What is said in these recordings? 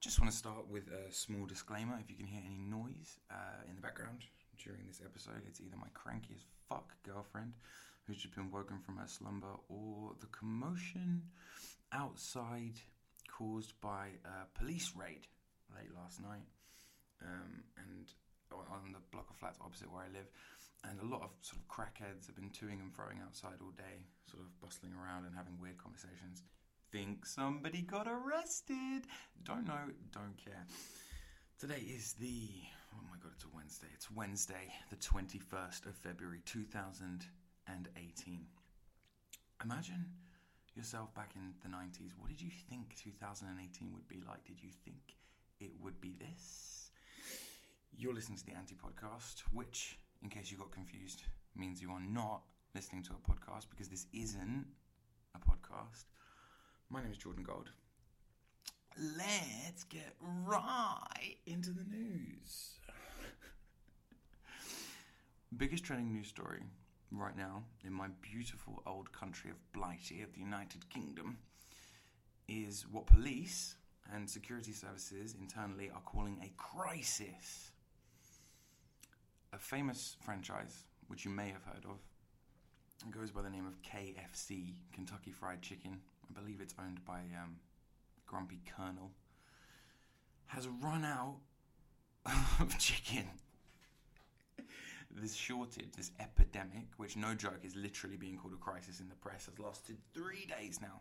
Just want to start with a small disclaimer. If you can hear any noise uh, in the background during this episode, it's either my cranky as fuck girlfriend who's just been woken from her slumber or the commotion outside caused by a police raid late last night um, and on the block of flats opposite where I live. And a lot of sort of crackheads have been toing and throwing outside all day, sort of bustling around and having weird conversations think somebody got arrested. Don't know, don't care. Today is the, oh my god, it's a Wednesday. It's Wednesday, the 21st of February 2018. Imagine yourself back in the 90s. What did you think 2018 would be like? Did you think it would be this? You're listening to the Anti Podcast, which, in case you got confused, means you are not listening to a podcast because this isn't a podcast. My name is Jordan Gold. Let's get right into the news. Biggest trending news story right now in my beautiful old country of Blighty of the United Kingdom is what police and security services internally are calling a crisis. A famous franchise, which you may have heard of, goes by the name of KFC, Kentucky Fried Chicken, I believe it's owned by um, Grumpy Colonel, has run out of chicken. this shortage, this epidemic, which no joke is literally being called a crisis in the press, has lasted three days now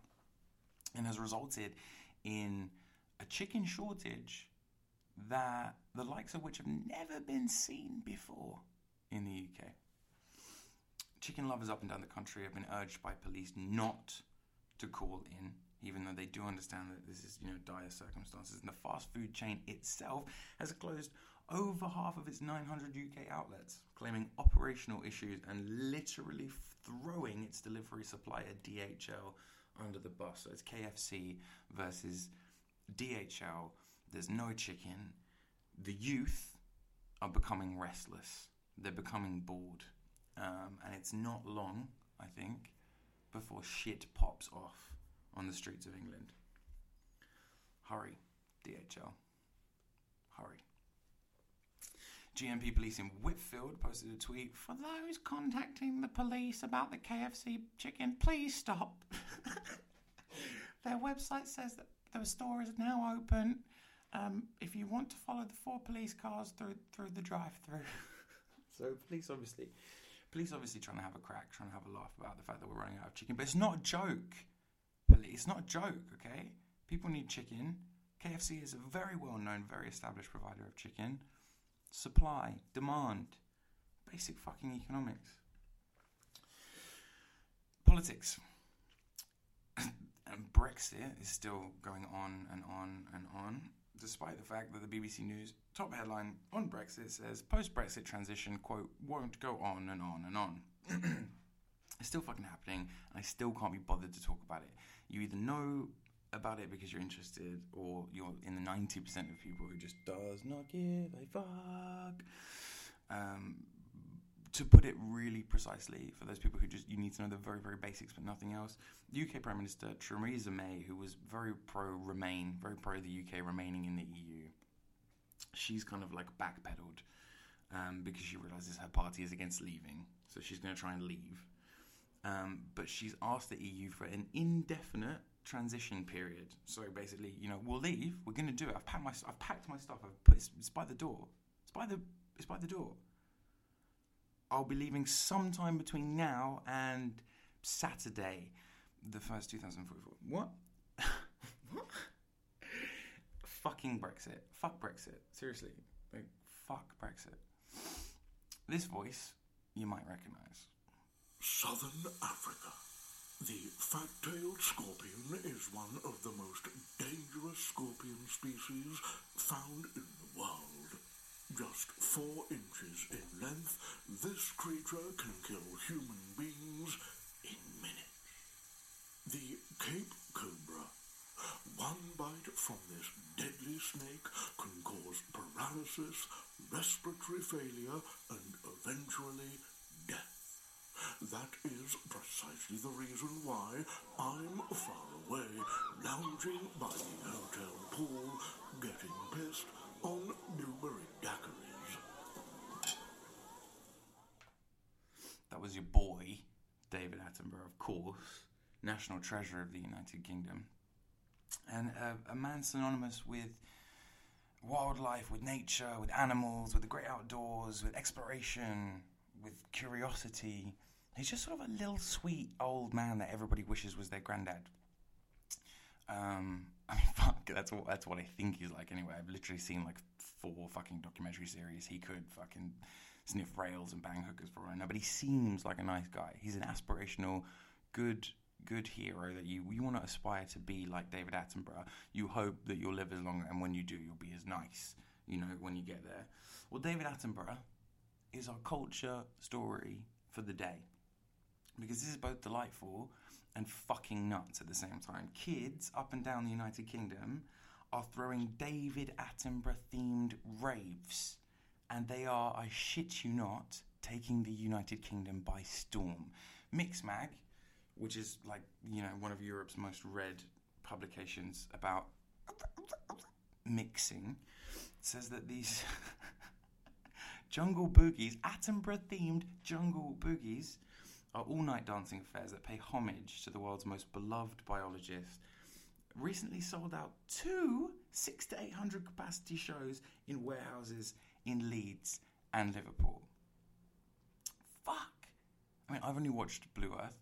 and has resulted in a chicken shortage that the likes of which have never been seen before in the UK. Chicken lovers up and down the country have been urged by police not to call in, even though they do understand that this is, you know, dire circumstances. And the fast food chain itself has closed over half of its 900 UK outlets, claiming operational issues and literally throwing its delivery supplier DHL under the bus. So it's KFC versus DHL. There's no chicken. The youth are becoming restless. They're becoming bored. Um, and it's not long, I think, before shit pops off on the streets of England. Hurry, DHL. Hurry. GMP police in Whitefield posted a tweet For those contacting the police about the KFC chicken, please stop. Their website says that the store is now open. Um, if you want to follow the four police cars through through the drive-through. so police obviously police obviously trying to have a crack, trying to have a laugh about the fact that we're running out of chicken. But it's not a joke. Police, it's not a joke, okay? People need chicken. KFC is a very well known, very established provider of chicken. Supply, demand, basic fucking economics. Politics. and Brexit is still going on and on and on despite the fact that the BBC News top headline on Brexit says post Brexit transition, quote, won't go on and on and on. it's still fucking happening, and I still can't be bothered to talk about it. You either know about it because you're interested, or you're in the 90% of people who just does not give a fuck. Um, to put it really precisely, for those people who just you need to know the very very basics but nothing else, UK Prime Minister Theresa May, who was very pro Remain, very pro the UK remaining in the EU, she's kind of like backpedaled um, because she realizes her party is against leaving, so she's going to try and leave. Um, but she's asked the EU for an indefinite transition period. So basically, you know, we'll leave. We're going to do it. I've packed my I've packed my stuff. I've put it's, it's by the door. It's by the it's by the door. I'll be leaving sometime between now and Saturday, the first 2044. What? what? Fucking Brexit. Fuck Brexit. Seriously. Like, fuck Brexit. This voice you might recognize. Southern Africa. The fat-tailed scorpion is one of the most dangerous scorpion species found in the world. Just four inches in length, this creature can kill human beings in minutes. The Cape Cobra. One bite from this deadly snake can cause paralysis, respiratory failure, and eventually death. That is precisely the reason why I'm far away, lounging by the hotel pool, getting Attenborough, of course, national treasure of the United Kingdom, and a, a man synonymous with wildlife, with nature, with animals, with the great outdoors, with exploration, with curiosity. He's just sort of a little sweet old man that everybody wishes was their granddad. Um, that's what that's what I think he's like. Anyway, I've literally seen like four fucking documentary series. He could fucking sniff rails and bang hookers for all I know, but he seems like a nice guy. He's an aspirational, good good hero that you you want to aspire to be like David Attenborough. You hope that you'll live as long, and when you do, you'll be as nice. You know, when you get there. Well, David Attenborough is our culture story for the day because this is both delightful and fucking nuts at the same time. Kids up and down the United Kingdom are throwing David Attenborough themed raves, and they are, I shit you not, taking the United Kingdom by storm. Mixmag, which is like, you know, one of Europe's most read publications about mixing, says that these jungle boogies, Attenborough themed jungle boogies, are all night dancing affairs that pay homage to the world's most beloved biologist. Recently sold out two six to eight hundred capacity shows in warehouses in Leeds and Liverpool. Fuck! I mean, I've only watched Blue Earth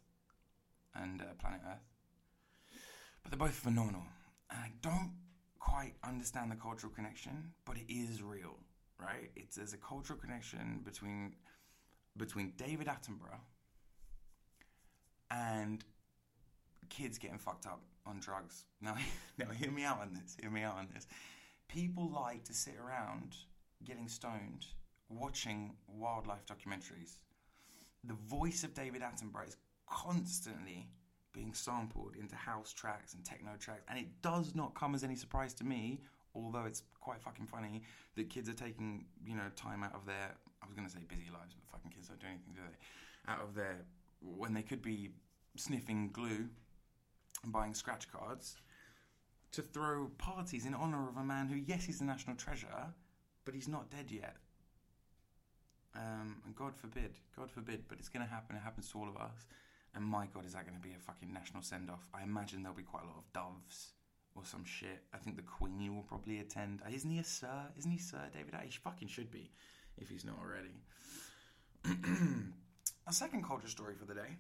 and uh, Planet Earth, but they're both phenomenal. And I don't quite understand the cultural connection, but it is real, right? It's there's a cultural connection between between David Attenborough and kids getting fucked up on drugs. Now, now hear me out on this. Hear me out on this. People like to sit around getting stoned, watching wildlife documentaries. The voice of David Attenborough is constantly being sampled into house tracks and techno tracks, and it does not come as any surprise to me. Although it's quite fucking funny that kids are taking, you know, time out of their, I was to say busy lives, but fucking kids don't do anything, do they? Out of their when they could be sniffing glue and buying scratch cards to throw parties in honor of a man who, yes, he's a national treasure, but he's not dead yet. Um, and God forbid, God forbid, but it's going to happen. It happens to all of us. And my God, is that going to be a fucking national send off? I imagine there'll be quite a lot of doves or some shit. I think the Queen will probably attend. Isn't he a Sir? Isn't he Sir David? He fucking should be, if he's not already. A second culture story for the day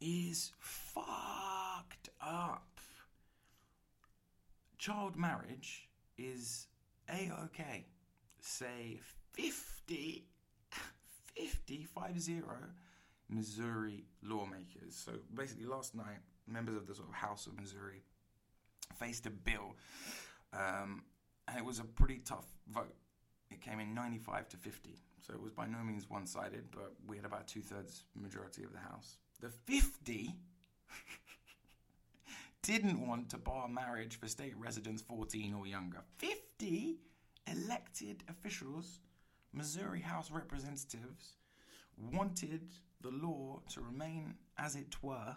is fucked up. Child marriage is a okay. Say 50, 50, 50 Missouri lawmakers. So basically, last night, members of the sort of House of Missouri faced a bill, um, and it was a pretty tough vote. It came in 95 to 50. So it was by no means one sided, but we had about two thirds majority of the House. The 50 didn't want to bar marriage for state residents 14 or younger. 50 elected officials, Missouri House representatives, wanted the law to remain as it were.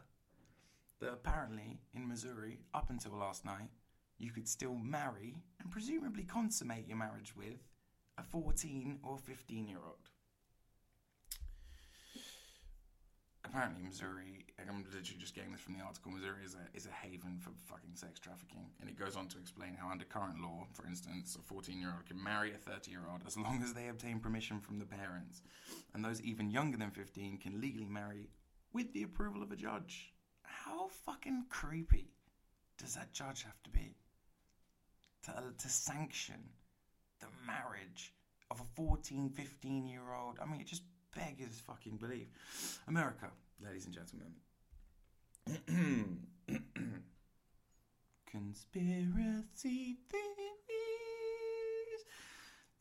That apparently in Missouri, up until last night, you could still marry and presumably consummate your marriage with a 14 or 15 year old. Apparently, Missouri, I'm literally just getting this from the article, Missouri is a, is a haven for fucking sex trafficking. And it goes on to explain how, under current law, for instance, a 14 year old can marry a 30 year old as long as they obtain permission from the parents. And those even younger than 15 can legally marry with the approval of a judge. How fucking creepy does that judge have to be to, to sanction the marriage of a 14, 15 year old. I mean, it just beggars fucking belief. America, ladies and gentlemen. Conspiracy theories.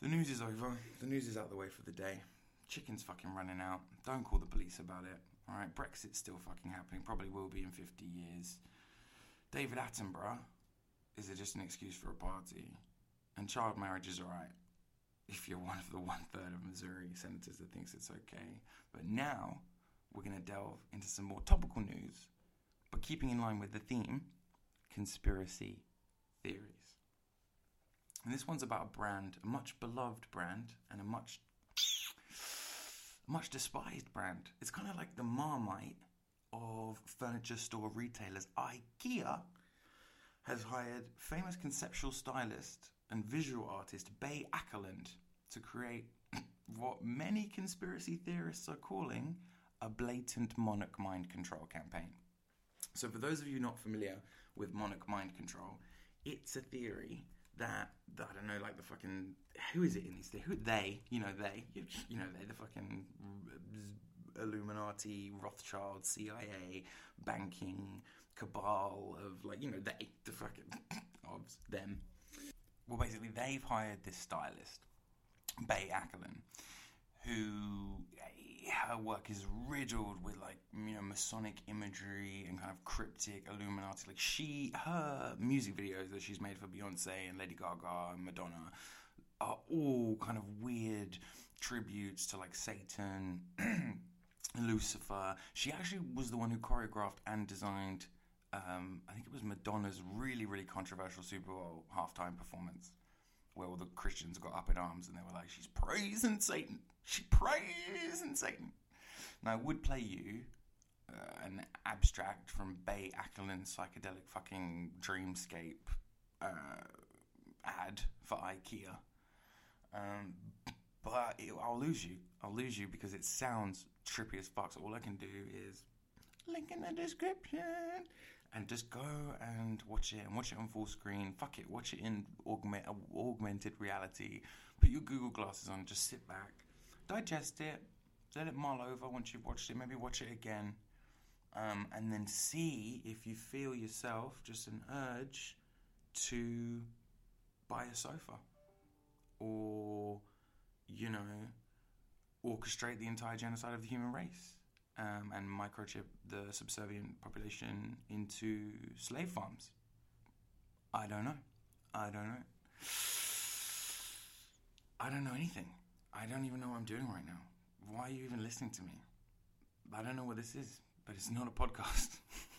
The news is over. The news is out the way for the day. Chicken's fucking running out. Don't call the police about it. Alright, Brexit's still fucking happening. Probably will be in 50 years. David Attenborough is it just an excuse for a party? And child marriage is alright if you're one of the one third of Missouri senators that thinks it's okay. But now we're going to delve into some more topical news, but keeping in line with the theme conspiracy theories. And this one's about a brand, a much beloved brand, and a much much despised brand. It's kind of like the Marmite of furniture store retailers. IKEA has hired famous conceptual stylist and visual artist Bay Åkerlund to create what many conspiracy theorists are calling a blatant monarch mind control campaign. So, for those of you not familiar with monarch mind control, it's a theory that, that I don't know, like the fucking who is it in these? Who they? You know they. You, you know they. The fucking Illuminati, Rothschild, CIA, banking cabal of like you know they the fucking of them. Well, basically they've hired this stylist, Bay Åkerlund, who her work is riddled with like you know Masonic imagery and kind of cryptic Illuminati. Like she, her music videos that she's made for Beyonce and Lady Gaga and Madonna are all kind of weird tributes to like Satan, Lucifer. She actually was the one who choreographed and designed. Um, I think it was Madonna's really, really controversial Super Bowl halftime performance, where all the Christians got up in arms and they were like, "She's praising Satan. She praising Satan." Now, I would play you uh, an abstract from Bay Åkerlund's psychedelic fucking dreamscape uh, ad for IKEA. Um, but it, I'll lose you. I'll lose you because it sounds trippy as fuck. So all I can do is link in the description and just go and watch it and watch it on full screen. Fuck it, watch it in augment, augmented reality. Put your Google glasses on, just sit back, digest it, let it mull over once you've watched it. Maybe watch it again, um, and then see if you feel yourself just an urge to buy a sofa or you know orchestrate the entire genocide of the human race um, and microchip the subservient population into slave farms. I don't know. I don't know. I don't know anything. I don't even know what I'm doing right now. Why are you even listening to me? I don't know what this is, but it's not a podcast.